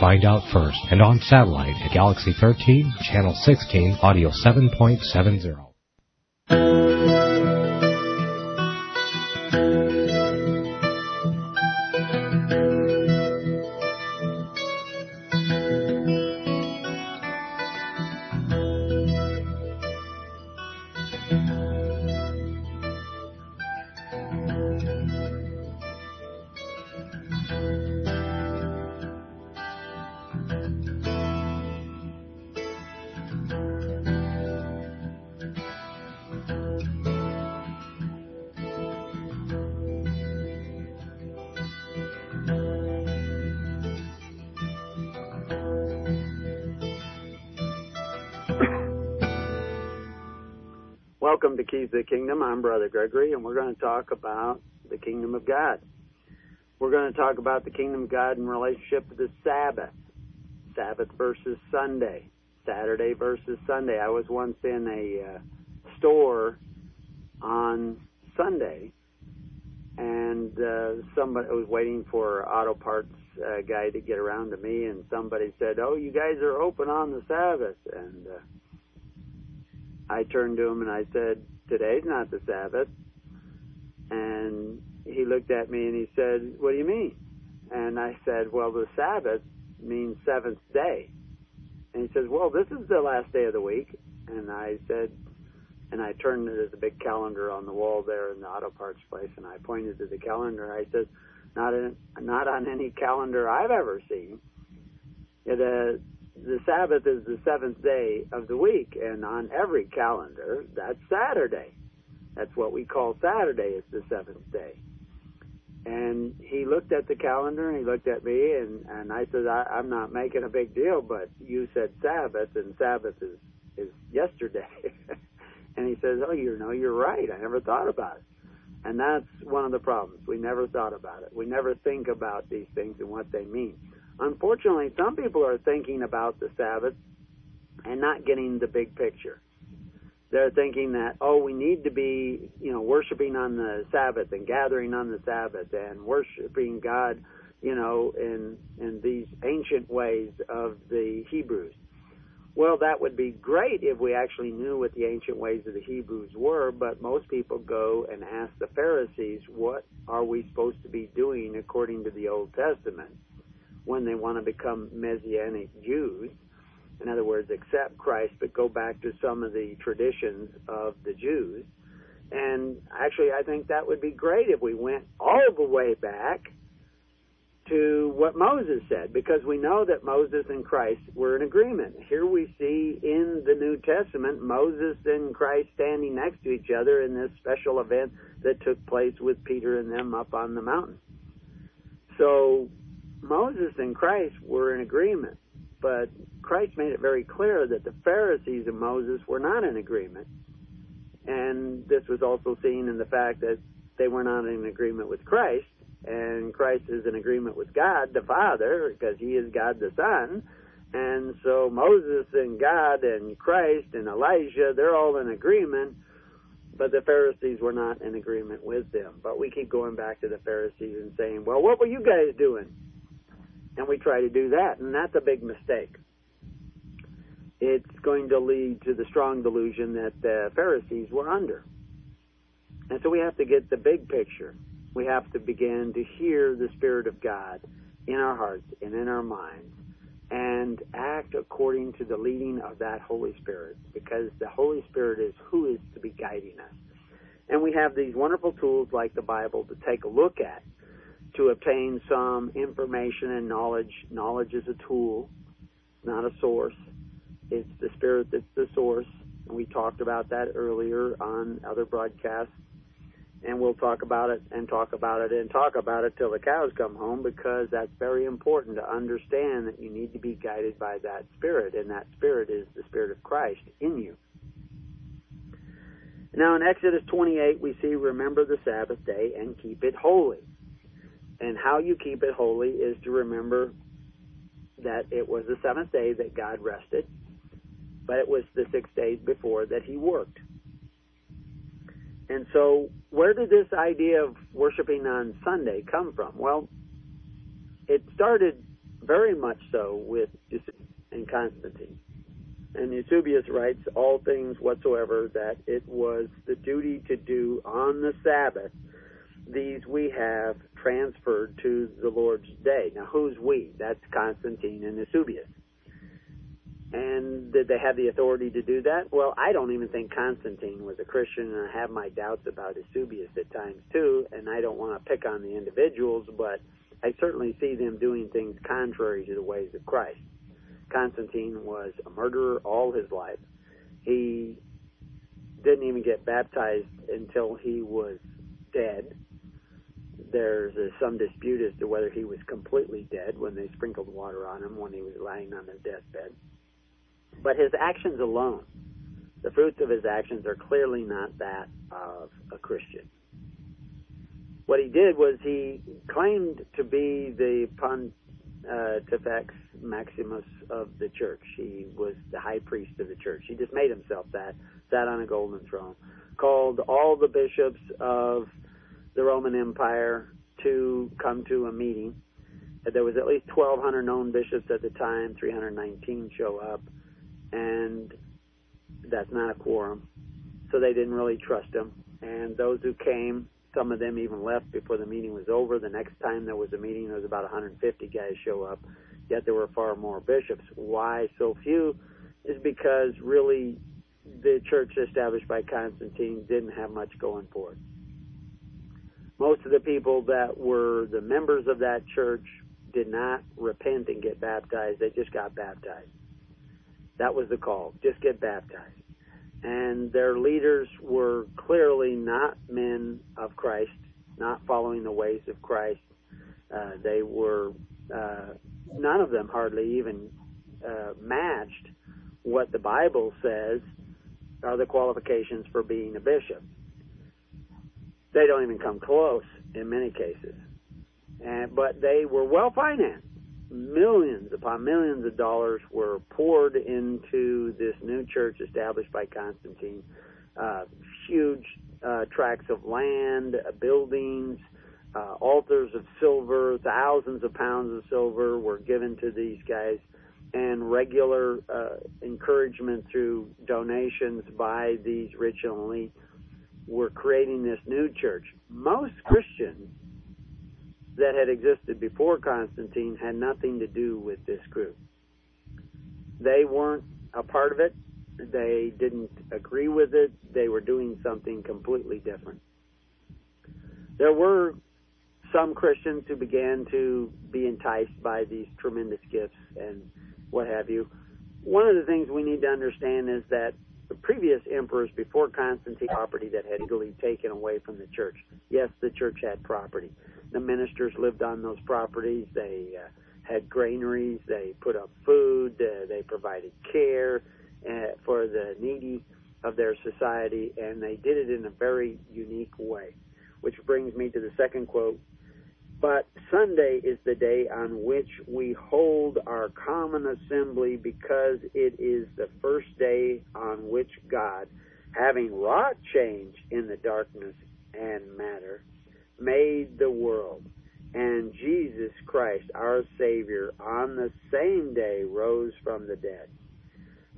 find out first. And on satellite at Galaxy 13, Channel 16, Audio 7.70. Brother Gregory, and we're going to talk about the Kingdom of God. We're going to talk about the Kingdom of God in relationship to the Sabbath, Sabbath versus Sunday, Saturday versus Sunday. I was once in a uh, store on Sunday, and uh, somebody was waiting for auto parts uh, guy to get around to me, and somebody said, "Oh, you guys are open on the Sabbath," and uh, I turned to him and I said, Today's not the Sabbath. And he looked at me and he said, What do you mean? And I said, Well, the Sabbath means seventh day. And he says, Well, this is the last day of the week. And I said, and I turned to the big calendar on the wall there in the auto parts place, and I pointed to the calendar. I said, "Not in, not on any calendar I've ever seen. The the Sabbath is the seventh day of the week, and on every calendar, that's Saturday. That's what we call Saturday, is the seventh day. And he looked at the calendar and he looked at me, and, and I said, I, I'm not making a big deal, but you said Sabbath, and Sabbath is, is yesterday. and he says, Oh, you know, you're right. I never thought about it. And that's one of the problems. We never thought about it. We never think about these things and what they mean. Unfortunately, some people are thinking about the Sabbath and not getting the big picture. They're thinking that, oh, we need to be, you know, worshiping on the Sabbath and gathering on the Sabbath and worshiping God, you know, in in these ancient ways of the Hebrews. Well, that would be great if we actually knew what the ancient ways of the Hebrews were, but most people go and ask the Pharisees, what are we supposed to be doing according to the Old Testament? When they want to become Messianic Jews. In other words, accept Christ, but go back to some of the traditions of the Jews. And actually, I think that would be great if we went all the way back to what Moses said, because we know that Moses and Christ were in agreement. Here we see in the New Testament Moses and Christ standing next to each other in this special event that took place with Peter and them up on the mountain. So Moses and Christ were in agreement, but Christ made it very clear that the Pharisees and Moses were not in agreement. And this was also seen in the fact that they were not in agreement with Christ, and Christ is in agreement with God the Father, because he is God the Son. And so Moses and God and Christ and Elijah, they're all in agreement, but the Pharisees were not in agreement with them. But we keep going back to the Pharisees and saying, well, what were you guys doing? And we try to do that, and that's a big mistake. It's going to lead to the strong delusion that the Pharisees were under. And so we have to get the big picture. We have to begin to hear the Spirit of God in our hearts and in our minds and act according to the leading of that Holy Spirit because the Holy Spirit is who is to be guiding us. And we have these wonderful tools like the Bible to take a look at to obtain some information and knowledge. Knowledge is a tool, not a source. It's the spirit that's the source. And we talked about that earlier on other broadcasts. And we'll talk about it and talk about it and talk about it till the cows come home because that's very important to understand that you need to be guided by that spirit. And that spirit is the spirit of Christ in you. Now in Exodus 28, we see, remember the Sabbath day and keep it holy. And how you keep it holy is to remember that it was the seventh day that God rested, but it was the six days before that he worked. And so, where did this idea of worshiping on Sunday come from? Well, it started very much so with Eusebius and Constantine. And Eusebius writes all things whatsoever that it was the duty to do on the Sabbath. These we have transferred to the Lord's day. Now, who's we? That's Constantine and Eusebius. And did they have the authority to do that? Well, I don't even think Constantine was a Christian, and I have my doubts about Eusebius at times too. And I don't want to pick on the individuals, but I certainly see them doing things contrary to the ways of Christ. Constantine was a murderer all his life. He didn't even get baptized until he was dead. There's uh, some dispute as to whether he was completely dead when they sprinkled water on him when he was lying on his deathbed. But his actions alone, the fruits of his actions, are clearly not that of a Christian. What he did was he claimed to be the Pontifex Maximus of the church. He was the high priest of the church. He just made himself that, sat on a golden throne, called all the bishops of the Roman Empire to come to a meeting. There was at least 1,200 known bishops at the time, 319 show up, and that's not a quorum. So they didn't really trust him. And those who came some of them even left before the meeting was over. The next time there was a meeting, there was about 150 guys show up, yet there were far more bishops. Why so few? Is because really the church established by Constantine didn't have much going for it. Most of the people that were the members of that church did not repent and get baptized. They just got baptized. That was the call. Just get baptized and their leaders were clearly not men of Christ, not following the ways of Christ. Uh, they were, uh, none of them hardly even uh, matched what the Bible says are the qualifications for being a bishop. They don't even come close in many cases. And, but they were well financed millions upon millions of dollars were poured into this new church established by Constantine. Uh, huge uh, tracts of land, uh, buildings, uh, altars of silver, thousands of pounds of silver were given to these guys, and regular uh, encouragement through donations by these rich and elite were creating this new church. Most Christians that had existed before Constantine had nothing to do with this group. They weren't a part of it. They didn't agree with it. They were doing something completely different. There were some Christians who began to be enticed by these tremendous gifts and what have you. One of the things we need to understand is that the previous emperors before Constantine property that had legally taken away from the church. Yes, the church had property the ministers lived on those properties. They uh, had granaries. They put up food. Uh, they provided care uh, for the needy of their society, and they did it in a very unique way. Which brings me to the second quote. But Sunday is the day on which we hold our common assembly because it is the first day on which God, having wrought change in the darkness and matter, made the world. And Jesus Christ, our Savior, on the same day rose from the dead.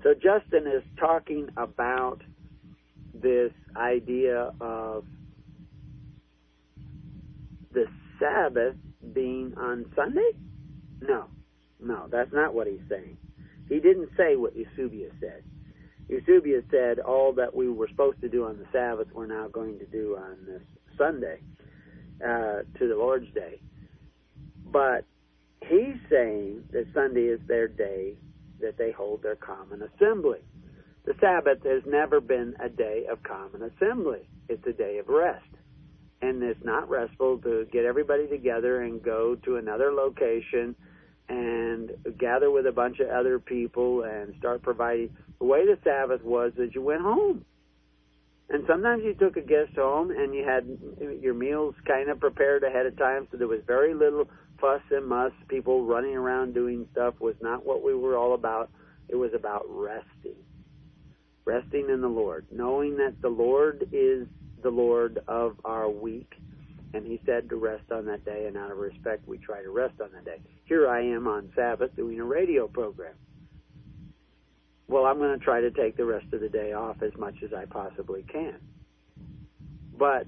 So Justin is talking about this idea of the Sabbath being on Sunday? No, no, that's not what he's saying. He didn't say what Eusebius said. Eusebius said all that we were supposed to do on the Sabbath we're now going to do on this Sunday uh, to the Lord's Day. But he's saying that Sunday is their day that they hold their common assembly. The Sabbath has never been a day of common assembly. It's a day of rest. And it's not restful to get everybody together and go to another location and gather with a bunch of other people and start providing. The way the Sabbath was that you went home. And sometimes you took a guest home and you had your meals kind of prepared ahead of time, so there was very little fuss and muss. People running around doing stuff was not what we were all about. It was about resting. Resting in the Lord, knowing that the Lord is the Lord of our week And he said to rest on that day, and out of respect, we try to rest on that day. Here I am on Sabbath doing a radio program. Well, I'm going to try to take the rest of the day off as much as I possibly can. But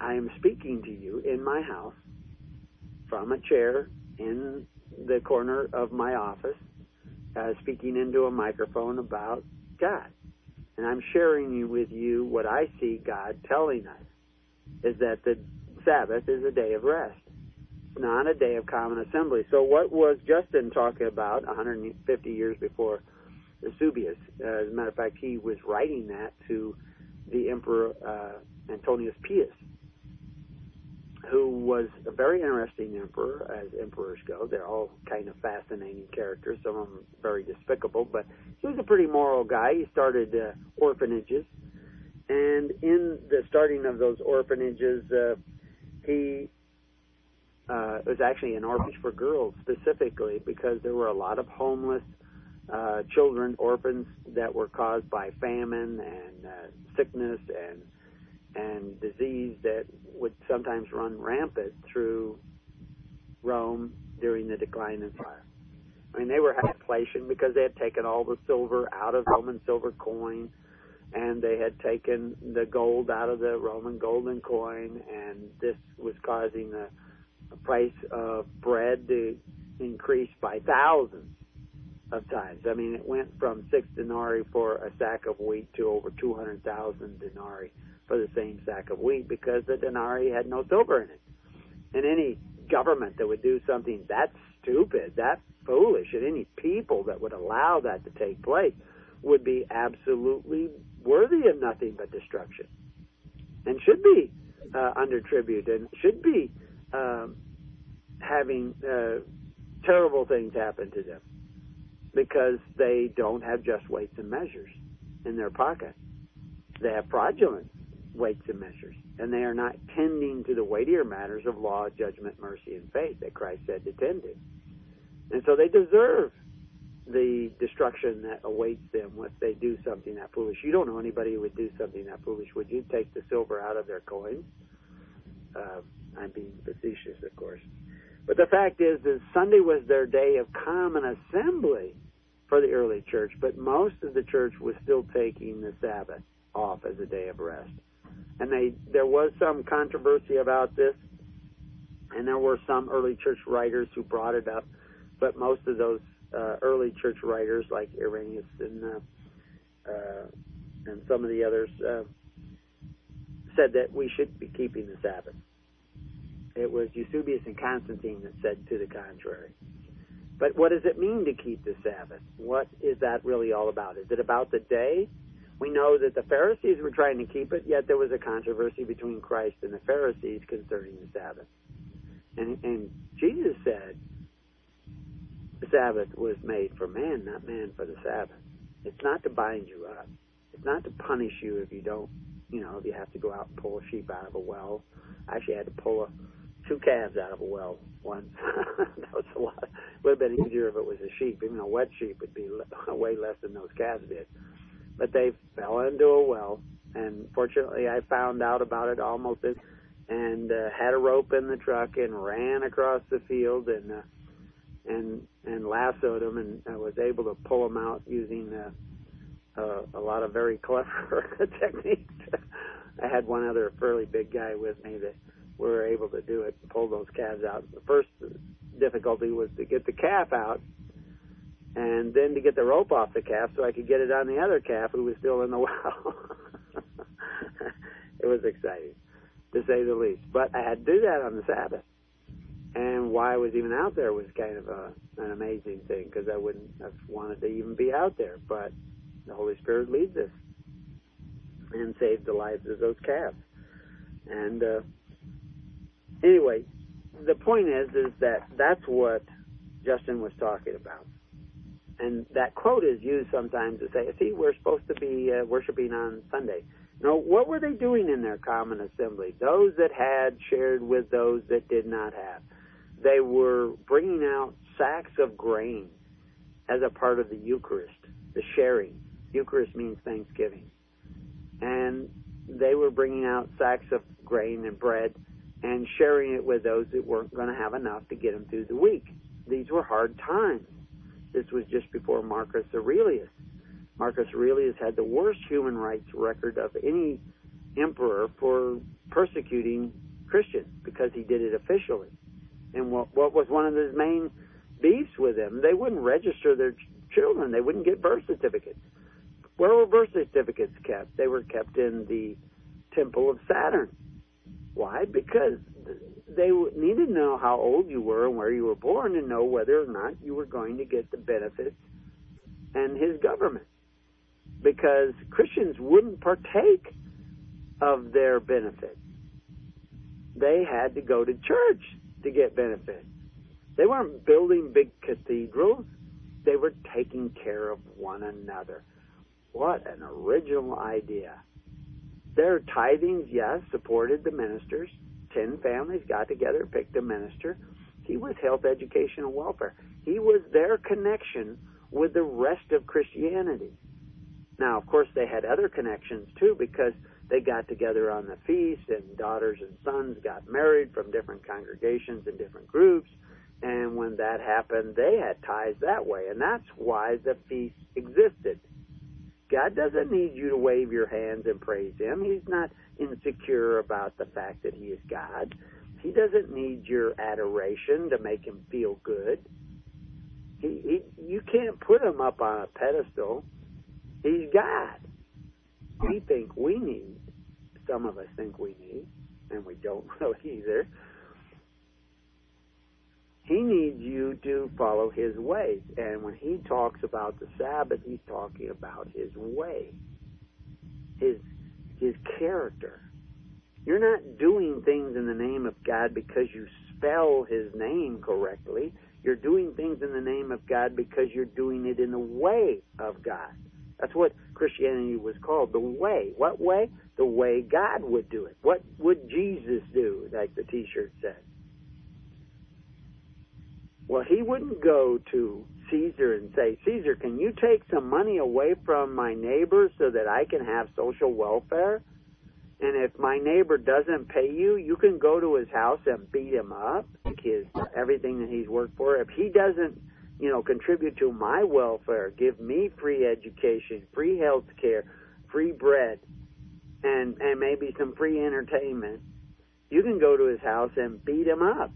I am speaking to you in my house from a chair in the corner of my office, uh, speaking into a microphone about God. And I'm sharing with you what I see God telling us is that the Sabbath is a day of rest. Not a day of common assembly. So what was Justin talking about 150 years before Eusebius? Uh, as a matter of fact, he was writing that to the Emperor uh, Antonius Pius who was a very interesting emperor, as emperors go. They're all kind of fascinating characters, some of them very despicable, but he was a pretty moral guy. He started uh, orphanages, and in the starting of those orphanages, uh, he uh, was actually an orphanage for girls specifically because there were a lot of homeless uh, children, orphans that were caused by famine and uh, sickness and and disease that would sometimes run rampant through Rome during the decline in fire. I mean, they were inflation because they had taken all the silver out of Roman silver coin, and they had taken the gold out of the Roman golden coin, and this was causing the price of bread to increase by thousands of times. I mean, it went from six denarii for a sack of wheat to over 200,000 denarii for the same sack of wheat because the denarii had no silver in it. And any government that would do something that stupid, that foolish, and any people that would allow that to take place would be absolutely worthy of nothing but destruction and should be uh, under tribute and should be um, having uh, terrible things happen to them because they don't have just weights and measures in their pocket. They have fraudulent weights and measures, and they are not tending to the weightier matters of law, judgment, mercy, and faith that Christ said to tend to. And so they deserve the destruction that awaits them if they do something that foolish. You don't know anybody who would do something that foolish. Would you take the silver out of their coins? Uh, I'm being facetious, of course. But the fact is that Sunday was their day of common assembly for the early church, but most of the church was still taking the Sabbath off as a day of rest and they there was some controversy about this, and there were some early church writers who brought it up, but most of those uh, early church writers, like Irenaeus and uh, uh, and some of the others, uh, said that we should be keeping the Sabbath. It was Eusebius and Constantine that said to the contrary. But what does it mean to keep the Sabbath? What is that really all about? Is it about the day? We know that the Pharisees were trying to keep it, yet there was a controversy between Christ and the Pharisees concerning the Sabbath. And, and Jesus said, the Sabbath was made for man, not man for the Sabbath. It's not to bind you up. It's not to punish you if you don't, you know, if you have to go out and pull a sheep out of a well. I actually had to pull a, two calves out of a well once. that was a lot. Would have been easier if it was a sheep. Even a wet sheep would be way less than those calves did but they fell into a well. And fortunately, I found out about it almost in, and uh, had a rope in the truck and ran across the field and uh, and and lassoed them and I was able to pull them out using uh, uh, a lot of very clever techniques. I had one other fairly big guy with me that we were able to do it, and pull those calves out. The first difficulty was to get the calf out and then to get the rope off the calf so I could get it on the other calf who was still in the well. it was exciting, to say the least. But I had to do that on the Sabbath. And why I was even out there was kind of a, an amazing thing because I wouldn't have wanted to even be out there. But the Holy Spirit leads us and saved the lives of those calves. And uh, anyway, the point is, is that that's what Justin was talking about and that quote is used sometimes to say, see, we're supposed to be uh, worshiping on Sunday. No, what were they doing in their common assembly? Those that had shared with those that did not have. They were bringing out sacks of grain as a part of the Eucharist, the sharing. Eucharist means Thanksgiving. And they were bringing out sacks of grain and bread and sharing it with those that weren't going to have enough to get them through the week. These were hard times. This was just before Marcus Aurelius. Marcus Aurelius had the worst human rights record of any emperor for persecuting Christians because he did it officially. And what, what was one of his main beefs with them? They wouldn't register their ch- children. They wouldn't get birth certificates. Where were birth certificates kept? They were kept in the temple of Saturn. Why? Because they needed to know how old you were and where you were born to know whether or not you were going to get the benefits and his government. Because Christians wouldn't partake of their benefits. They had to go to church to get benefits. They weren't building big cathedrals. They were taking care of one another. What an original idea. Their tithings, yes, supported the ministers. Ten families got together, picked a minister. He was health, education, and welfare. He was their connection with the rest of Christianity. Now, of course, they had other connections too because they got together on the feast and daughters and sons got married from different congregations and different groups. And when that happened, they had ties that way. And that's why the feast existed. God doesn't need you to wave your hands and praise Him. He's not insecure about the fact that He is God. He doesn't need your adoration to make Him feel good. He, he, you can't put Him up on a pedestal. He's God. We think we need, some of us think we need, and we don't really either. He needs you to follow his ways. And when he talks about the Sabbath, he's talking about his way, his his character. You're not doing things in the name of God because you spell his name correctly. You're doing things in the name of God because you're doing it in the way of God. That's what Christianity was called, the way. What way? The way God would do it. What would Jesus do, like the t-shirt said? Well, he wouldn't go to Caesar and say, Caesar, can you take some money away from my neighbor so that I can have social welfare? And if my neighbor doesn't pay you, you can go to his house and beat him up, his everything that he's worked for. If he doesn't, you know, contribute to my welfare, give me free education, free health care, free bread, and and maybe some free entertainment, you can go to his house and beat him up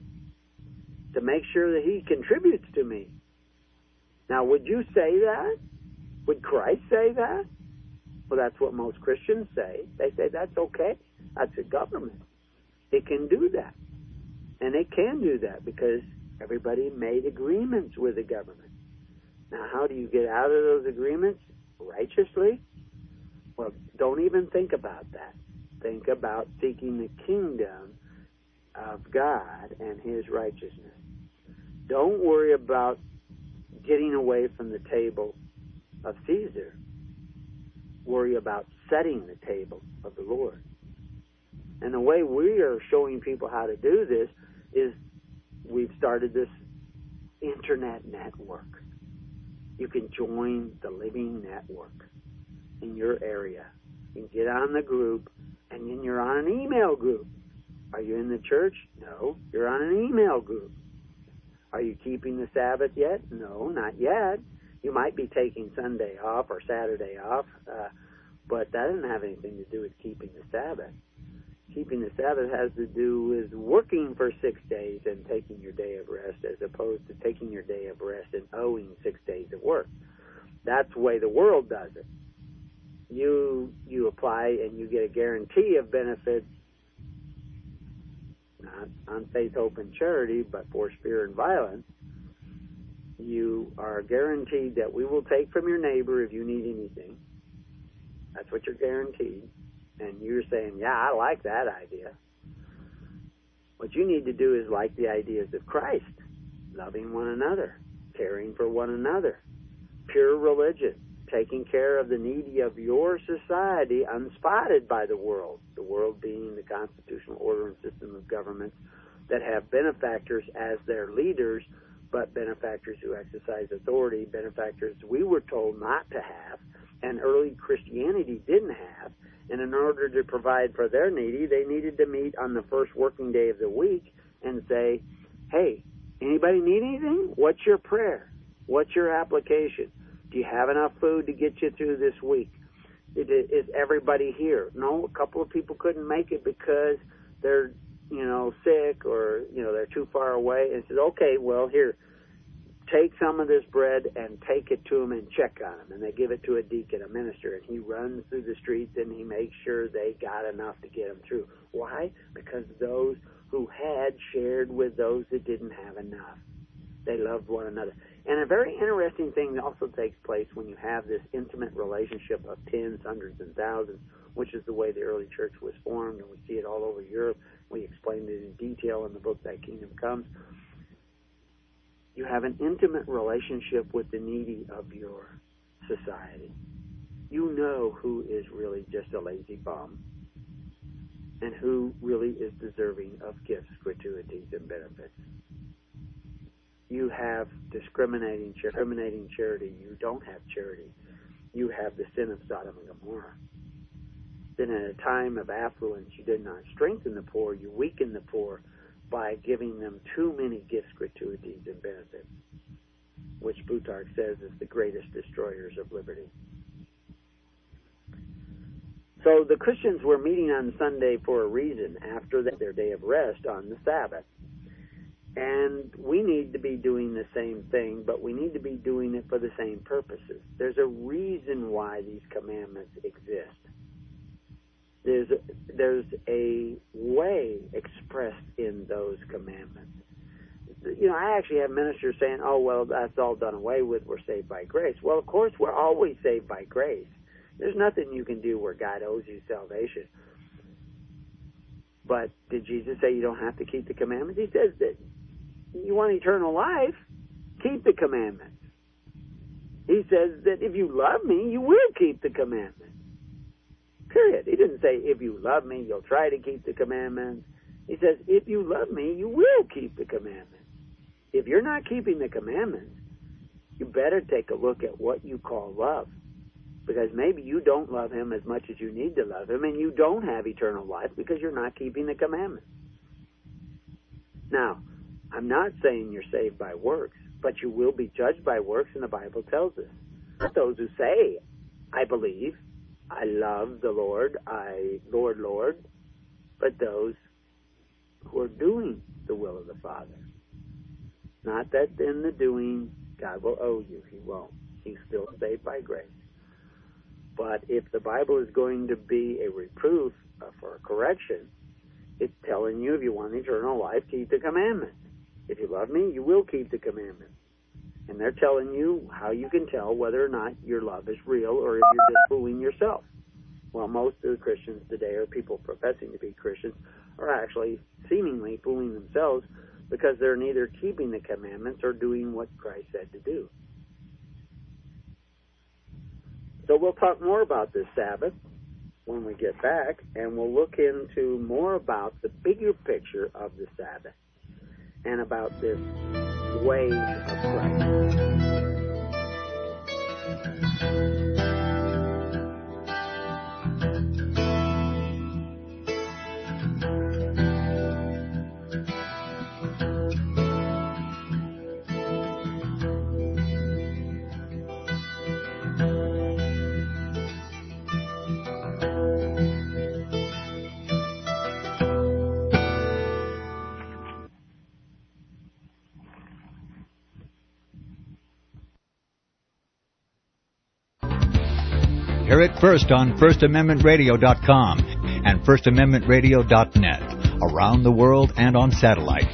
to make sure that he contributes to me. Now, would you say that? Would Christ say that? Well, that's what most Christians say. They say that's okay. That's a government. It can do that. And it can do that because everybody made agreements with the government. Now, how do you get out of those agreements? Righteously? Well, don't even think about that. Think about seeking the kingdom of God and His righteousness. Don't worry about getting away from the table of Caesar worry about setting the table of the Lord. And the way we are showing people how to do this is we've started this internet network. You can join the Living Network in your area. Can get on the group, and then you're on an email group. Are you in the church? No. You're on an email group. Are you keeping the Sabbath yet? No, not yet. You might be taking Sunday off or Saturday off, uh, but that doesn't have anything to do with keeping the Sabbath. Keeping the Sabbath has to do with working for six days and taking your day of rest as opposed to taking your day of rest and owing six days of work. That's the way the world does it. You you apply and you get a guarantee of benefits on faith, hope, and charity, but for fear and violence you are guaranteed that we will take from your neighbor if you need anything. That's what you're guaranteed. And you're saying, yeah, I like that idea. What you need to do is like the ideas of Christ, loving one another, caring for one another, pure religion, taking care of the needy of your society unspotted by the world, the world being the constitutional order and system of governments that have benefactors as their leaders but benefactors who exercise authority, benefactors we were told not to have, and early Christianity didn't have, And in order to provide for their needy, they needed to meet on the first working day of the week and say, hey, anybody need anything? What's your prayer? What's your application? Do you have enough food to get you through this week? Is everybody here? No, a couple of people couldn't make it because they're, you know, sick or, you know, they're too far away. And said, okay, well, here, take some of this bread and take it to them and check on them. And they give it to a deacon, a minister, and he runs through the streets and he makes sure they got enough to get them through. Why? Because those who had shared with those that didn't have enough. They loved one another. And a very interesting thing also takes place when you have this intimate relationship of tens, hundreds, and thousands, which is the way the early church was formed, and we see it all over Europe. We explained it in detail in the book Thy Kingdom Comes. You have an intimate relationship with the needy of your society. You know who is really just a lazy bum and who really is deserving of gifts, gratuities, and benefits you have discriminating, discriminating charity. You don't have charity. You have the sin of Sodom and Gomorrah. Then, at a time of affluence, you did not strengthen the poor. You weaken the poor by giving them too many gifts, gratuities, and benefits, which Plutarch says is the greatest destroyers of liberty. So the Christians were meeting on Sunday for a reason after their day of rest on the Sabbath. And we need to be doing the same thing, but we need to be doing it for the same purposes. There's a reason why these commandments exist. There's a, there's a way expressed in those commandments. You know, I actually have ministers saying, "Oh, well, that's all done away with. We're saved by grace." Well, of course, we're always saved by grace. There's nothing you can do where God owes you salvation. But did Jesus say you don't have to keep the commandments? He says that you want eternal life, keep the commandments. He says that if you love me, you will keep the commandments. Period. He didn't say if you love me, you'll try to keep the commandments. He says if you love me, you will keep the commandments. If you're not keeping the commandments, you better take a look at what you call love. Because maybe you don't love him as much as you need to love him, and you don't have eternal life because you're not keeping the commandments. Now, I'm not saying you're saved by works, but you will be judged by works, and the Bible tells us. Not those who say, I believe, I love the Lord, I, Lord, Lord, but those who are doing the will of the Father. Not that in the doing, God will owe you. He won't. He's still saved by grace. But if the Bible is going to be a reproof uh, for a correction, it's telling you if you want eternal life, keep the commandments. If you love me, you will keep the commandments. And they're telling you how you can tell whether or not your love is real or if you're just fooling yourself. Well, most of the Christians today, or people professing to be Christians, are actually seemingly fooling themselves because they're neither keeping the commandments or doing what Christ said to do. So we'll talk more about this Sabbath when we get back, and we'll look into more about the bigger picture of the Sabbath and about this way of Christ. It first on FirstAmendmentRadio.com and FirstAmendmentRadio.net, around the world and on satellite.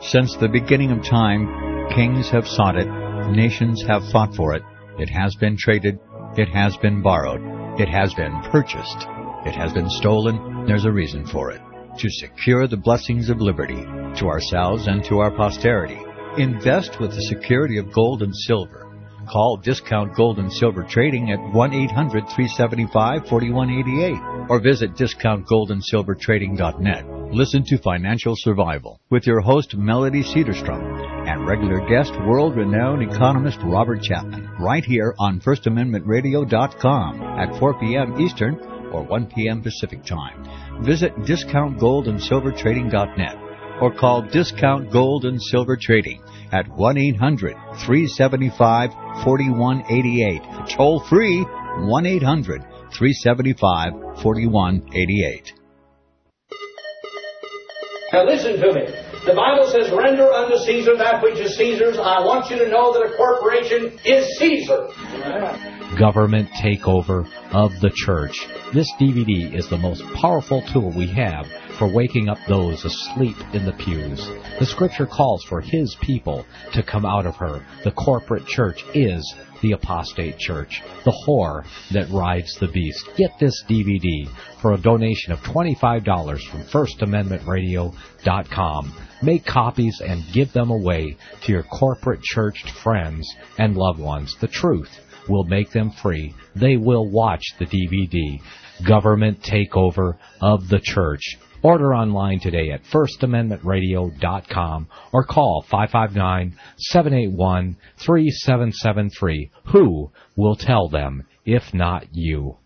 Since the beginning of time, kings have sought it, nations have fought for it, it has been traded, it has been borrowed, it has been purchased, it has been stolen, there's a reason for it. To secure the blessings of liberty to ourselves and to our posterity. Invest with the security of gold and silver Call Discount Gold and Silver Trading at 1-800-375-4188 or visit discountgoldandsilvertrading.net. Listen to Financial Survival with your host Melody Cedarstrom and regular guest world-renowned economist Robert Chapman right here on FirstAmendmentRadio.com at 4 p.m. Eastern or 1 p.m. Pacific Time. Visit DiscountGoldAndSilverTrading.net or call Discount Gold and Silver Trading at 1-800-375-4188. Toll free 1-800-375-4188. Now listen to me. The Bible says, render unto Caesar that which is Caesar's. I want you to know that a corporation is Caesar. Government takeover of the church. This DVD is the most powerful tool we have for waking up those asleep in the pews. The scripture calls for his people to come out of her. The corporate church is the apostate church, the whore that rides the beast. Get this DVD for a donation of $25 from FirstAmendmentRadio.com. Make copies and give them away to your corporate churched friends and loved ones. The truth will make them free. They will watch the DVD. Government Takeover of the Church. Order online today at firstamendmentradio.com or call 559-781-3773. Who will tell them if not you?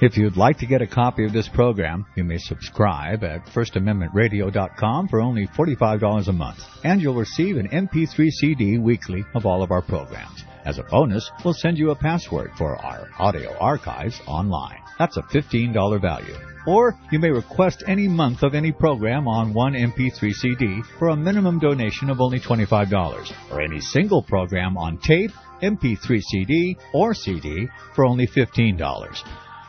If you'd like to get a copy of this program, you may subscribe at firstamendmentradio.com for only $45 a month, and you'll receive an MP3 CD weekly of all of our programs. As a bonus, we'll send you a password for our audio archives online. That's a $15 value. Or you may request any month of any program on one MP3 CD for a minimum donation of only $25, or any single program on tape, MP3 CD, or CD for only $15.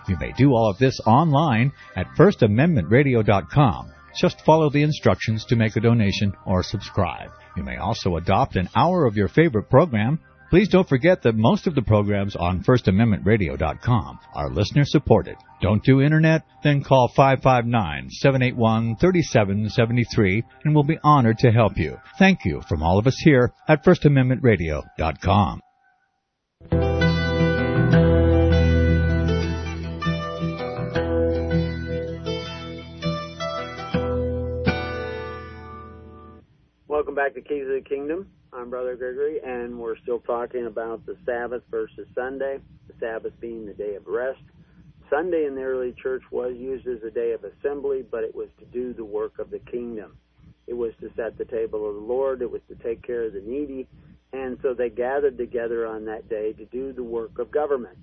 You may do all of this online at firstamendmentradio.com. Just follow the instructions to make a donation or subscribe. You may also adopt an hour of your favorite program Please don't forget that most of the programs on FirstAmendmentRadio.com are listener supported. Don't do internet? Then call 559-781-3773 and we'll be honored to help you. Thank you from all of us here at FirstAmendmentRadio.com. Welcome back to Keys of the Kingdom. I'm Brother Gregory, and we're still talking about the Sabbath versus Sunday, the Sabbath being the day of rest. Sunday in the early church was used as a day of assembly, but it was to do the work of the kingdom. It was to set the table of the Lord, it was to take care of the needy, and so they gathered together on that day to do the work of government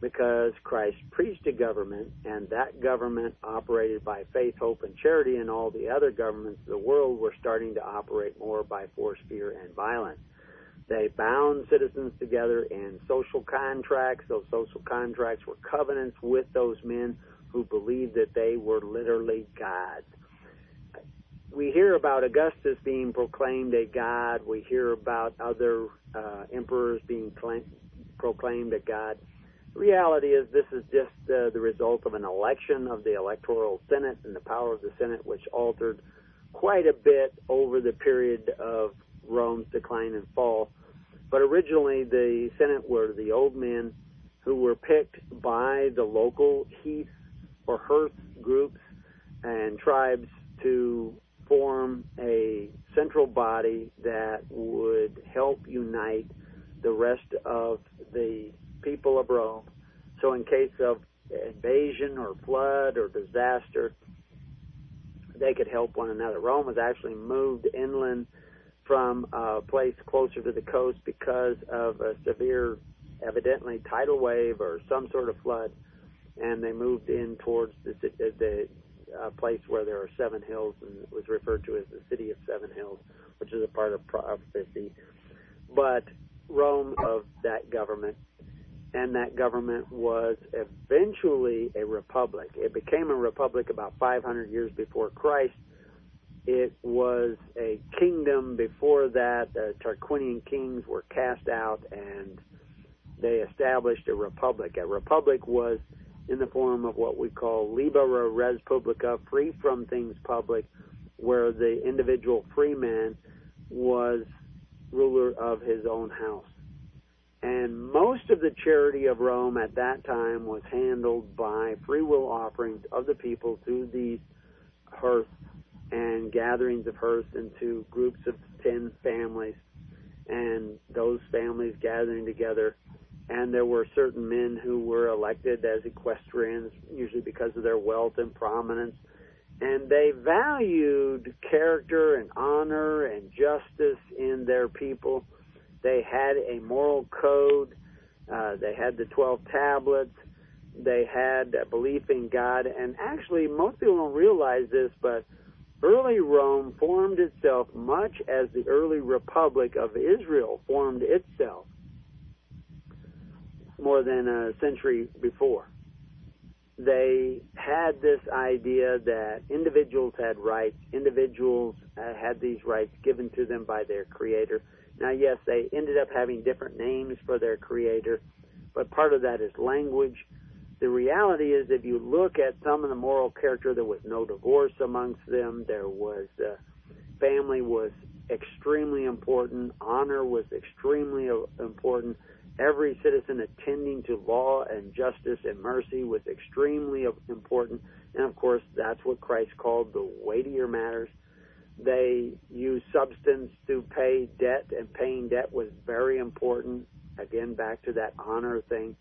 because Christ preached a government, and that government operated by faith, hope, and charity, and all the other governments of the world were starting to operate more by force, fear, and violence. They bound citizens together in social contracts. Those social contracts were covenants with those men who believed that they were literally gods. We hear about Augustus being proclaimed a god. We hear about other uh, emperors being claim- proclaimed a god reality is this is just uh, the result of an election of the electoral senate and the power of the senate which altered quite a bit over the period of rome's decline and fall. But originally the senate were the old men who were picked by the local heath or hearth groups and tribes to form a central body that would help unite the rest of the people of Rome. So, in case of invasion or flood or disaster, they could help one another. Rome was actually moved inland from a place closer to the coast because of a severe, evidently, tidal wave or some sort of flood, and they moved in towards the, the uh, place where there are seven hills, and it was referred to as the city of seven hills, which is a part of prophecy. But Rome of that government and that government was eventually a republic. It became a republic about 500 years before Christ. It was a kingdom before that. The Tarquinian kings were cast out and they established a republic. A republic was in the form of what we call libera res publica, free from things public, where the individual free man was ruler of his own house. And most of the charity of Rome at that time was handled by free will offerings of the people to these hearths and gatherings of hearths into groups of 10 families, and those families gathering together. And there were certain men who were elected as equestrians, usually because of their wealth and prominence. And they valued character and honor and justice in their people. They had a moral code. Uh, they had the 12 tablets. They had a belief in God. And actually, most people don't realize this, but early Rome formed itself much as the early Republic of Israel formed itself more than a century before. They had this idea that individuals had rights, individuals uh, had these rights given to them by their creator. Now, yes, they ended up having different names for their creator, but part of that is language the reality is, if you look at some of the moral character, there was no divorce amongst them. There was uh, family was extremely important. Honor was extremely important. Every citizen attending to law and justice and mercy was extremely important. And of course, that's what Christ called the weightier matters. They used substance to pay debt, and paying debt was very important. Again, back to that honor thing.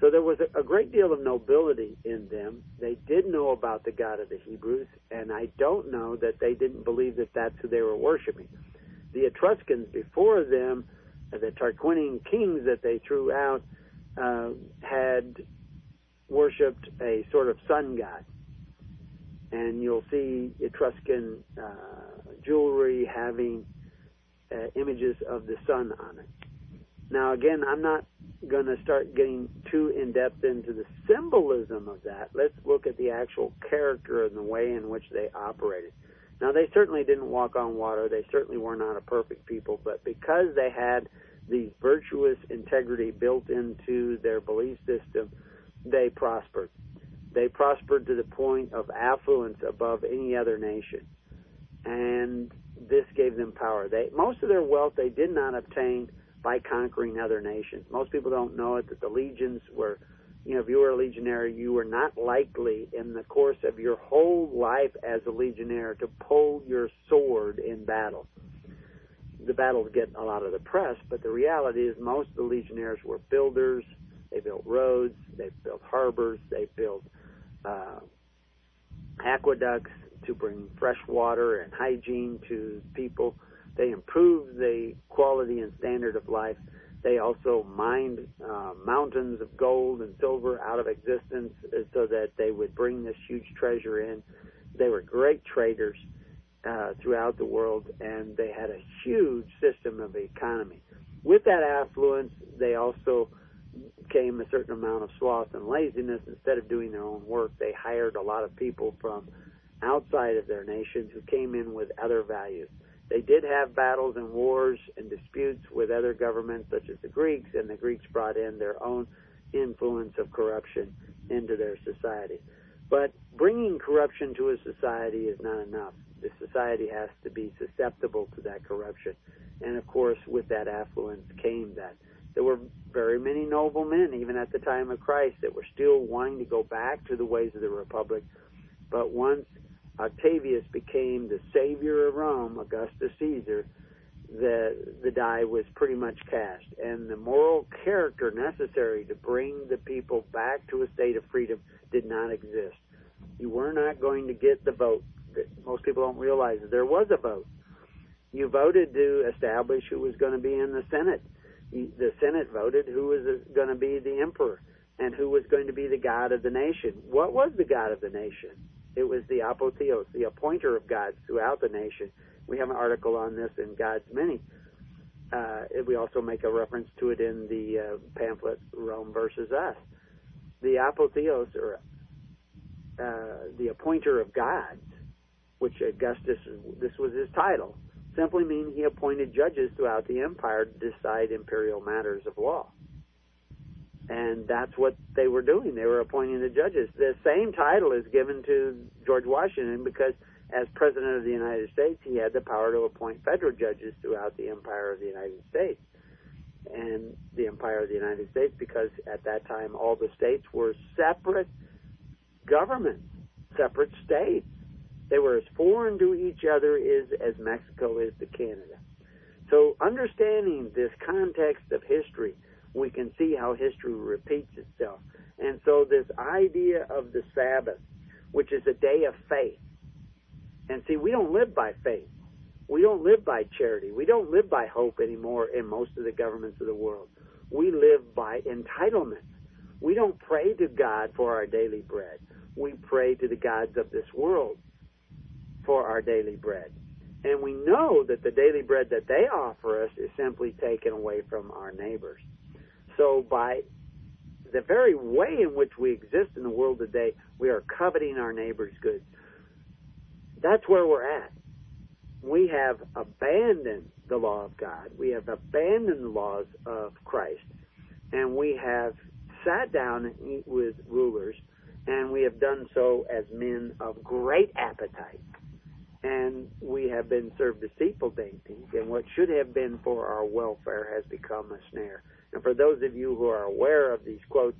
So there was a, great deal of nobility in them. They did know about the God of the Hebrews, and I don't know that they didn't believe that that's who they were worshiping. The Etruscans before them, uh, the Tarquinian kings that they threw out, uh, had worshipped a sort of sun god. And you'll see Etruscan uh, jewelry having uh, images of the sun on it. Now, again, I'm not going to start getting too in depth into the symbolism of that. Let's look at the actual character and the way in which they operated. Now, they certainly didn't walk on water. They certainly were not a perfect people, but because they had the virtuous integrity built into their belief system, they prospered. They prospered to the point of affluence above any other nation. And this gave them power. They most of their wealth they did not obtain by conquering other nations. Most people don't know it that the legions were, you know, if you were a legionary, you were not likely in the course of your whole life as a legionnaire to pull your sword in battle. The battles get a lot of the press, but the reality is most of the legionnaires were builders. They built roads, they built harbors, they built uh, aqueducts to bring fresh water and hygiene to people they improved the quality and standard of life. They also mined uh, mountains of gold and silver out of existence so that they would bring this huge treasure in. They were great traders uh, throughout the world, and they had a huge system of economy. With that affluence, they also came a certain amount of sloth and laziness. Instead of doing their own work, they hired a lot of people from outside of their nations who came in with other values. They did have battles and wars and disputes with other governments, such as the Greeks, and the Greeks brought in their own influence of corruption into their society. But bringing corruption to a society is not enough. The society has to be susceptible to that corruption. And of course, with that affluence came that. There were very many noble men, even at the time of Christ, that were still wanting to go back to the ways of the Republic. But once Octavius became the savior of Rome, Augustus Caesar, the the die was pretty much cast, and the moral character necessary to bring the people back to a state of freedom did not exist. You were not going to get the vote. Most people don't realize that there was a vote. You voted to establish who was going to be in the Senate. The Senate voted who was going to be the emperor and who was going to be the god of the nation. What was the god of the nation? It was the apotheos, the appointer of gods throughout the nation. We have an article on this in God's Many. Uh, we also make a reference to it in the uh, pamphlet Rome versus Us. The apotheos, or uh, the appointer of gods, which Augustus, this was his title, simply means he appointed judges throughout the empire to decide imperial matters of law and that's what they were doing. They were appointing the judges. The same title is given to George Washington because, as President of the United States, he had the power to appoint federal judges throughout the Empire of the United States. And the Empire of the United States, because at that time all the states were separate governments, separate states. They were as foreign to each other as, as Mexico is to Canada. So understanding this context of history, we can see how history repeats itself. And so this idea of the Sabbath, which is a day of faith, and see, we don't live by faith. We don't live by charity. We don't live by hope anymore in most of the governments of the world. We live by entitlement. We don't pray to God for our daily bread. We pray to the gods of this world for our daily bread. And we know that the daily bread that they offer us is simply taken away from our neighbors. So by the very way in which we exist in the world today, we are coveting our neighbor's goods. That's where we're at. We have abandoned the law of God. We have abandoned the laws of Christ. And we have sat down and eat with rulers, and we have done so as men of great appetite. And we have been served deceitful dainties, and what should have been for our welfare has become a snare. And for those of you who are aware of these quotes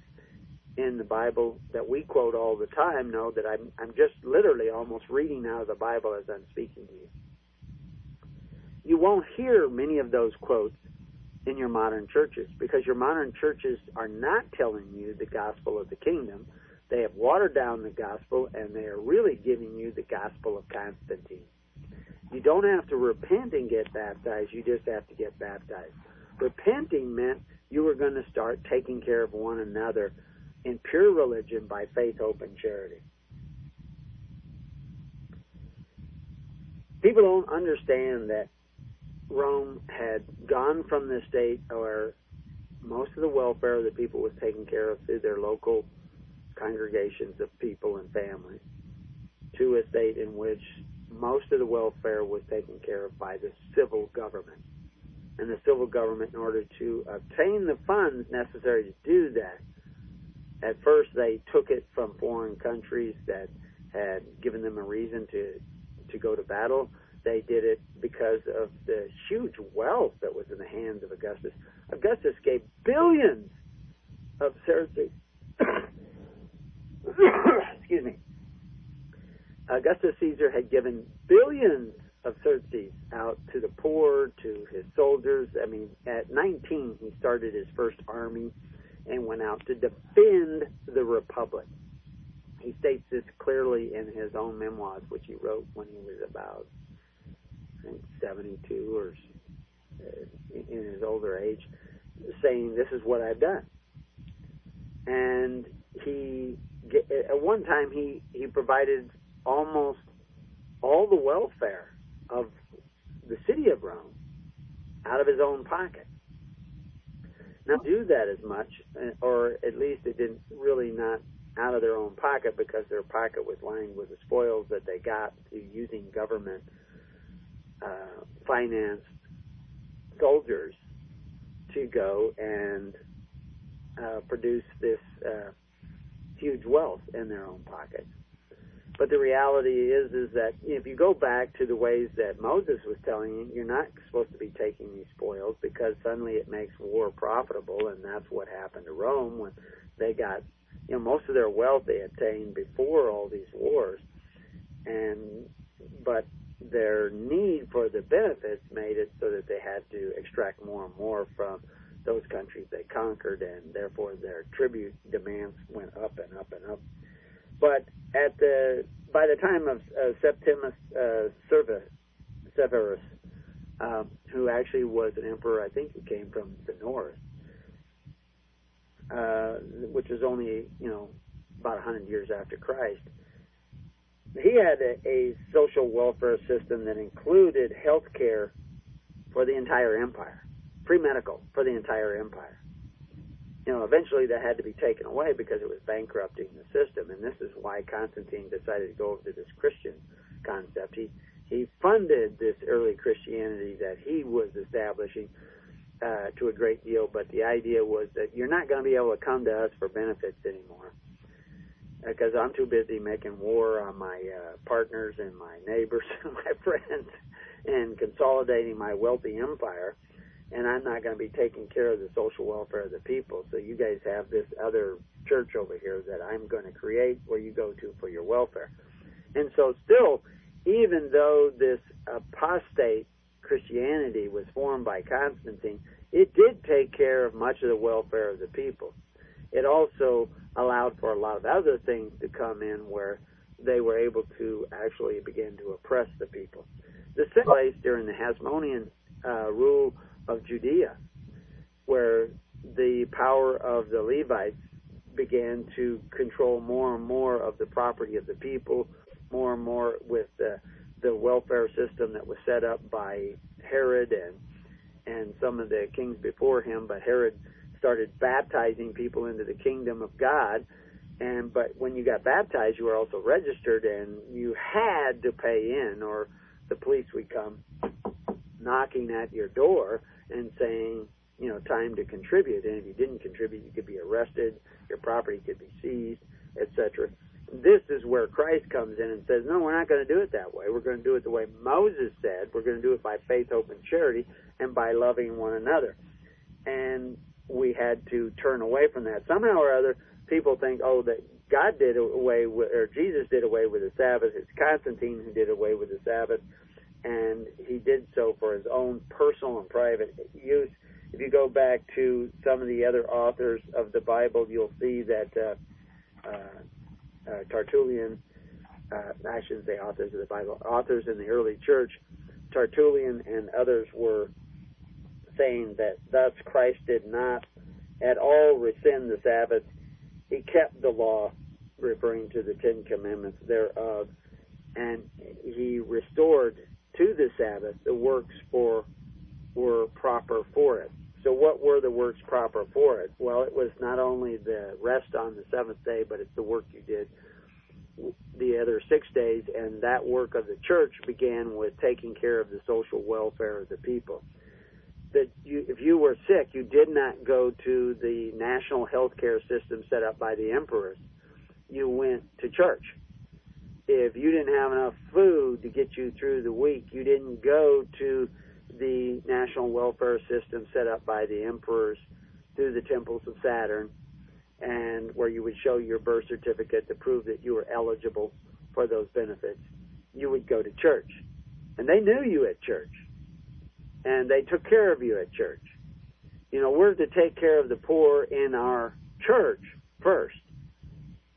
in the Bible that we quote all the time, know that I'm, I'm just literally almost reading out of the Bible as I'm speaking to you. You won't hear many of those quotes in your modern churches because your modern churches are not telling you the gospel of the kingdom. They have watered down the gospel and they are really giving you the gospel of Constantine. You don't have to repent and get baptized, you just have to get baptized. Repenting meant you were going to start taking care of one another in pure religion by faith, hope, and charity. People don't understand that Rome had gone from the state where most of the welfare of the people was taken care of through their local congregations of people and families to a state in which most of the welfare was taken care of by the civil government. And the civil government, in order to obtain the funds necessary to do that, at first they took it from foreign countries that had given them a reason to to go to battle they did it because of the huge wealth that was in the hands of Augustus. Augustus gave billions of sesterces. Excuse me. Augustus Caesar had given billions of sesterces out to the poor, to his soldiers. I mean, at 19, he started his first army and went out to defend the republic. He states this clearly in his own memoirs, which he wrote when he was about think 72 or uh, in his older age, saying, "This is what I've done." And he, at one time, he he provided almost all the welfare of the city of Rome out of his own pocket. Now, do that as much, uh, or at least it didn't really not out of their own pocket because their pocket was lined with the spoils that they got through using government uh, financed soldiers to go and uh, produce this uh, huge wealth in their own pockets. But the reality is, is that if you go back to the ways that Moses was telling you, you're not supposed to be taking these spoils because suddenly it makes war profitable, and that's what happened to Rome when they got, you know, most of their wealth they obtained before all these wars, and but their need for the benefits made it so that they had to extract more and more from those countries they conquered, and therefore their tribute demands went up and up and up. But at the by the time of uh, Septimus uh, Severus, um, who actually was an emperor, I think he came from the north, uh, which is only you know about a hundred years after Christ he had a, a social welfare system that included health care for the entire empire, free medical for the entire empire. You know, eventually that had to be taken away because it was bankrupting the system, and this is why Constantine decided to go over to this Christian concept. He he funded this early Christianity that he was establishing uh, to a great deal, but the idea was that you're not going to be able to come to us for benefits anymore because I'm too busy making war on my uh, partners and my neighbors and my friends and consolidating my wealthy empire. And I'm not going to be taking care of the social welfare of the people. So you guys have this other church over here that I'm going to create where you go to for your welfare. And so, still, even though this apostate Christianity was formed by Constantine, it did take care of much of the welfare of the people. It also allowed for a lot of other things to come in where they were able to actually begin to oppress the people. The took place during the Hasmonean uh, rule of Judea, where the power of the Levites began to control more and more of the property of the people, more and more with the, the welfare system that was set up by Herod and and some of the kings before him. But Herod started baptizing people into the kingdom of God, and but when you got baptized, you were also registered, and you had to pay in, or the police would come knocking at your door and saying, you know, time to contribute. And if you didn't contribute, you could be arrested, your property could be seized, etc. This is where Christ comes in and says, no, we're not going to do it that way. We're going to do it the way Moses said. We're going to do it by faith, hope, and charity, and by loving one another. And we had to turn away from that. Somehow or other, people think, oh, that God did away with, or Jesus did away with the Sabbath. It's Constantine who did away with the Sabbath, and he did so for his own personal and private use. If you go back to some of the other authors of the Bible, you'll see that uh, uh, uh, Tertullian, uh, I shouldn't say authors of the Bible, authors in the early church, Tertullian and others were saying that thus Christ did not at all rescind the Sabbath. He kept the law, referring to the Ten Commandments thereof, and he restored to the Sabbath the works for were proper for it. So what were the works proper for it? Well, it was not only the rest on the seventh day, but it's the work you did the other six days, and that work of the church began with taking care of the social welfare of the people that you, if you were sick, you did not go to the national health care system set up by the emperors. You went to church. If you didn't have enough food to get you through the week, you didn't go to the national welfare system set up by the emperors through the temples of Saturn, and where you would show your birth certificate to prove that you were eligible for those benefits. You would go to church. And they knew you at church and they took care of you at church. You know, we're to take care of the poor in our church first,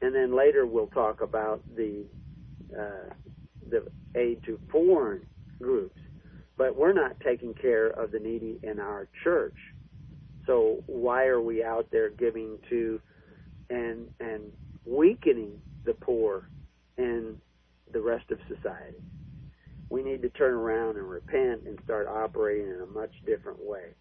and then later we'll talk about the Uh, the aid to foreign groups. But we're not taking care of the needy in our church. So why are we out there giving to and and weakening the poor in the rest of society? we need to turn around and repent and start operating in a much different way.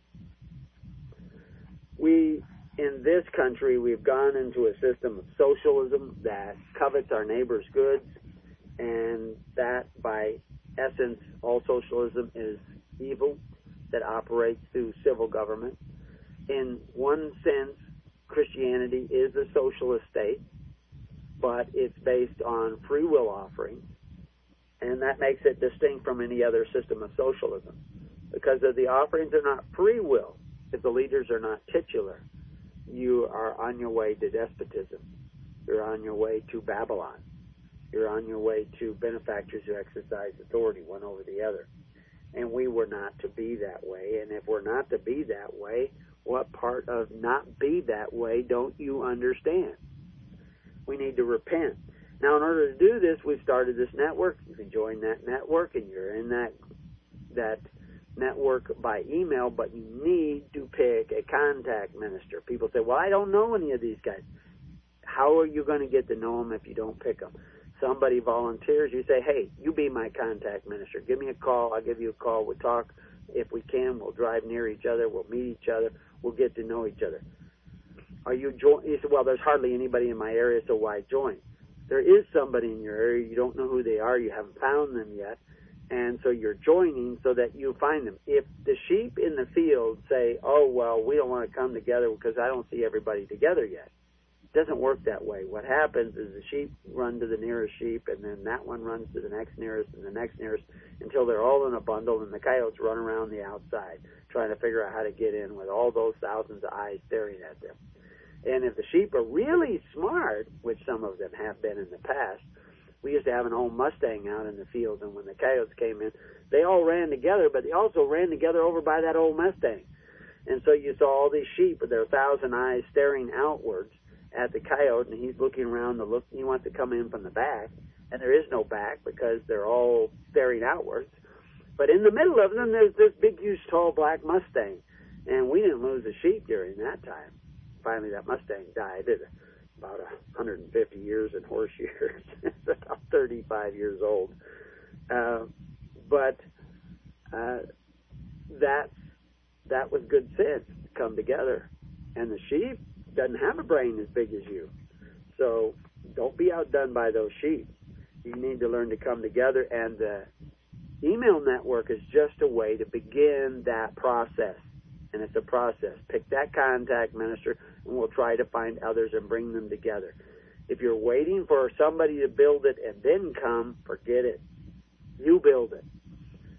We, in this country, we've gone into a system of socialism that covets our neighbor's goods, and that, by essence, all socialism is evil that operates through civil government. In one sense, Christianity is a socialist state, but it's based on free will offerings and that makes it distinct from any other system of socialism because if the offerings are not free will, if the leaders are not titular, you are on your way to despotism. You're on your way to Babylon. You're on your way to benefactors who exercise authority one over the other. And we were not to be that way. And if we're not to be that way, what part of not be that way don't you understand? We need to repent. Now, in order to do this, we've started this network. You can join that network, and you're in that that network by email. But you need to pick a contact minister. People say, "Well, I don't know any of these guys." How are you going to get to know them if you don't pick them? Somebody volunteers. You say, "Hey, you be my contact minister. Give me a call. I'll give you a call. We'll talk. If we can, we'll drive near each other. We'll meet each other. We'll get to know each other." Are you join? You say, "Well, there's hardly anybody in my area, so why join?" there is somebody in your area, you don't know who they are, you haven't found them yet, and so you're joining so that you find them. If the sheep in the field say, "Oh well, we don't want to come together because I don't see everybody together yet," doesn't work that way. What happens is the sheep run to the nearest sheep, and then that one runs to the next nearest, and the next nearest, until they're all in a bundle, and the coyotes run around the outside trying to figure out how to get in with all those thousands of eyes staring at them. And if the sheep are really smart, which some of them have been in the past, we used to have an old Mustang out in the field, and when the coyotes came in, they all ran together, but they also ran together over by that old Mustang. And so you saw all these sheep with their thousand eyes staring outwards at the coyote, and he's looking around to look. He wants to come in from the back, and there is no back because they're all staring outwards. But in the middle of them, there's this big, huge, tall black Mustang, and we didn't lose a sheep during that time. Finally, that Mustang died at about 150 years in horse years. about 35 years old. Uh, but uh, that's that was good sense to come together. And the sheep doesn't have a brain as big as you, so don't be outdone by those sheep. You need to learn to come together, and the email network is just a way to begin that process. And it's a process. Pick that contact minister, and we'll try to find others and bring them together. If you're waiting for somebody to build it and then come, forget it. You build it.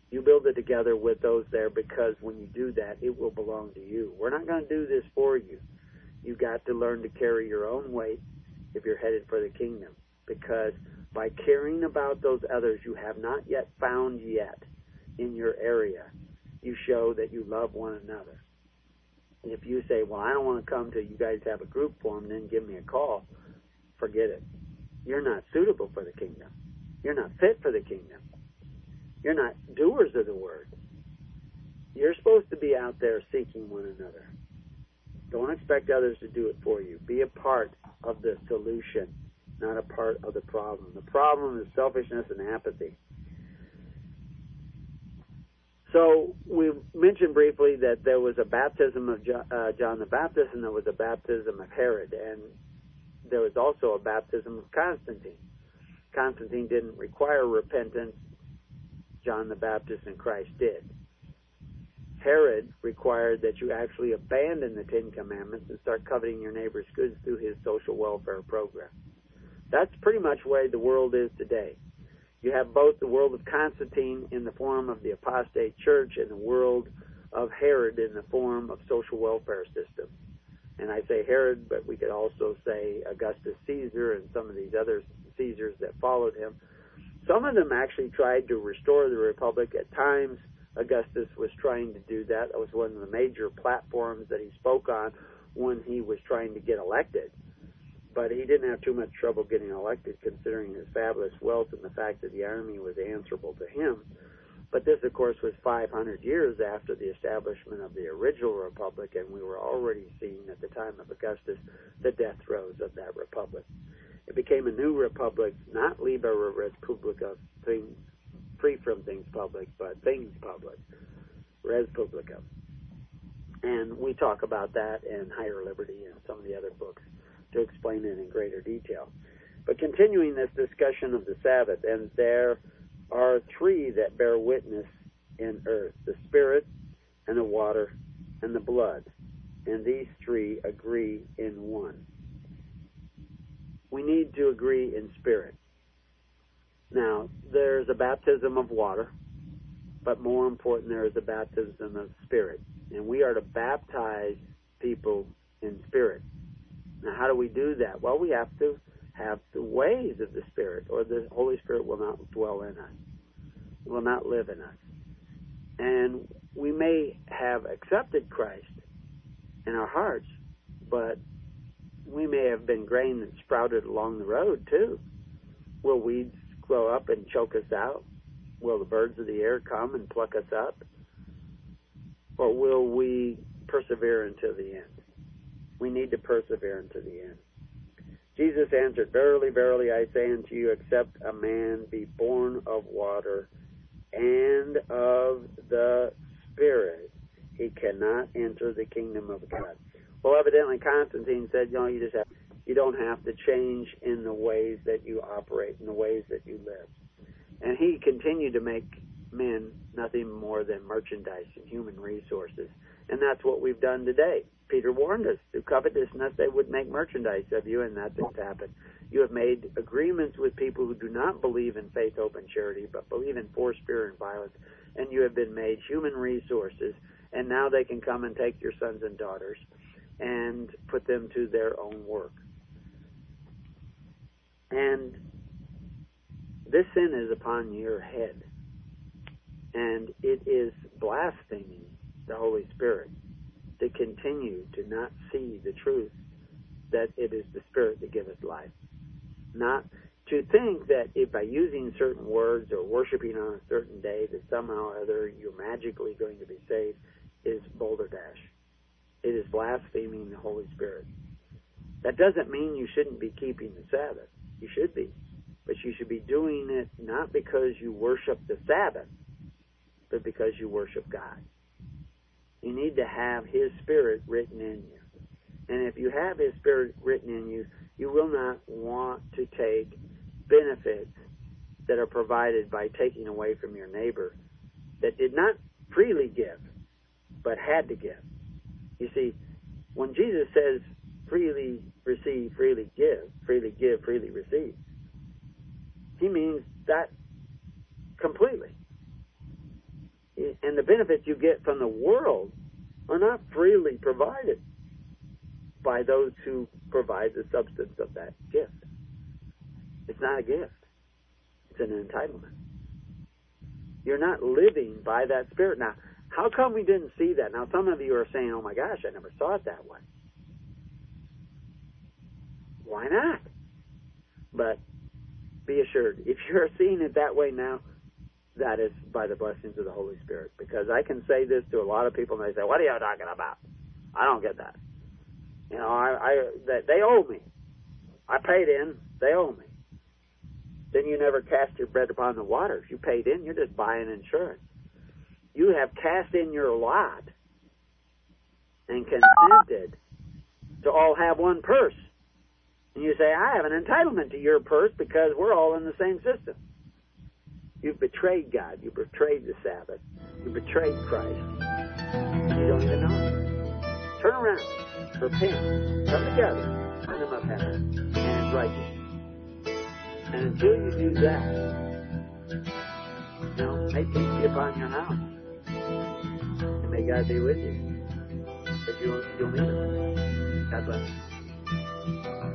You build it together with those there because when you do that, it will belong to you. We're not going to do this for you. You got to learn to carry your own weight if you're headed for the kingdom because by caring about those others you have not yet found yet in your area, you show that you love one another. And if you say, well, I don't want to come till you guys have a group formed, then give me a call, forget it. You're not suitable for the kingdom. You're not fit for the kingdom. You're not doers of the word. You're supposed to be out there seeking one another. Don't expect others to do it for you. Be a part of the solution, not a part of the problem. The problem is selfishness and apathy. So we mentioned briefly that there was a baptism of uh, John the Baptist and there was a baptism of Herod, and there was also a baptism of Constantine. Constantine didn't require repentance John the Baptist and Christ did. Herod required that you actually abandon the Ten Commandments and start coveting your neighbor's goods through his social welfare program. That's pretty much the way the world is today. You have both the world of Constantine in the form of the apostate church and the world of Herod in the form of social welfare system. And I say Herod, but we could also say Augustus Caesar and some of these other Caesars that followed him some of them actually tried to restore the republic. At times, Augustus was trying to do that. That was one of the major platforms that he spoke on when he was trying to get elected. But he didn't have too much trouble getting elected considering his fabulous wealth and the fact that the army was answerable to him. But this, of course, was 500 years after the establishment of the original republic, and we were already seeing at the time of Augustus the death throes of that republic. It became a new republic, not Liber Respublica, things free from things public, but things public, Res Publica. And we talk about that in Higher Liberty and some of the other books to explain it in greater detail. But continuing this discussion of the Sabbath, and there are three that bear witness in earth the Spirit, and the water, and the blood. And these three agree in one we need to agree in spirit. Now, there's a baptism of water, but more important, there is a baptism of spirit. And we are to baptize people in spirit. Now, how do we do that? Well, we have to have the ways of the Spirit, or the Holy Spirit will not dwell in us, will not live in us. And we may have accepted Christ in our hearts, but we may have been grain that sprouted along the road too. Will weeds grow up and choke us out? Will the birds of the air come and pluck us up? Or will we persevere until the end? We need to persevere until the end. Jesus answered, Verily, verily, I say unto you, except a man be born of water and of the Spirit, he cannot enter the kingdom of God. Well, evidently Constantine said, you know, you just have, you don't have to change in the ways that you operate, in the ways that you live. And he continued to make men nothing more than merchandise and human resources. And that's what we've done today. Peter warned us through covetousness they would make merchandise of you, and that's what's happened. You have made agreements with people who do not believe in faith, hope, and charity, but believe in force, fear, and violence, and you have been made human resources, and now they can come and take your sons and daughters and put them to their own work. And This sin is upon your head. And it is blaspheming the Holy Spirit to continue to not see the truth that it is the Spirit that giveth life. Not to think that if by using certain words or worshiping on a certain day that somehow or other you're magically going to be saved is balderdash. It is blaspheming the Holy Spirit. That doesn't mean you shouldn't be keeping the Sabbath. You should be. But you should be doing it not because you worship the Sabbath, but because you worship God. You need to have His Spirit written in you. And if you have His Spirit written in you, you will not want to take benefits that are provided by taking away from your neighbor that did not freely give, but had to give. You see, when Jesus says freely receive, freely give, freely give, freely receive, he means that completely. And the benefits you get from the world are not freely provided by those who provide the substance of that gift. It's not a gift. It's an entitlement. You're not living by that spirit. Now, how come we didn't see that? Now, some of you are saying, oh my gosh, I never saw it that way. Why not? But be assured, if you're seeing it that way now, that is by the blessings of the Holy Spirit. Because I can say this to a lot of people, and they say, "What are you talking about?" I don't get that. You know, I, I that they owe me. I paid in. They owe me. Then you never cast your bread upon the waters. You paid in. You're just buying insurance. You have cast in your lot and consented to all have one purse. And you say, I have an entitlement to your purse because we're all in the same system. You've betrayed God. You betrayed the Sabbath. You betrayed Christ. You don't even know it. Turn around. Repent. Come together. Kingdom of heaven and righteousness. And until you do that, you know, may peace be upon your house. And may God be with you. But you'll, you'll need it. God bless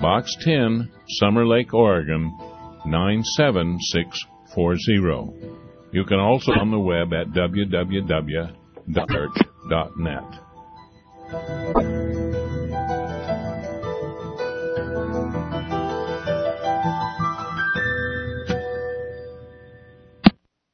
Box 10, Summer Lake, Oregon 97640. You can also on the web at www.church.net.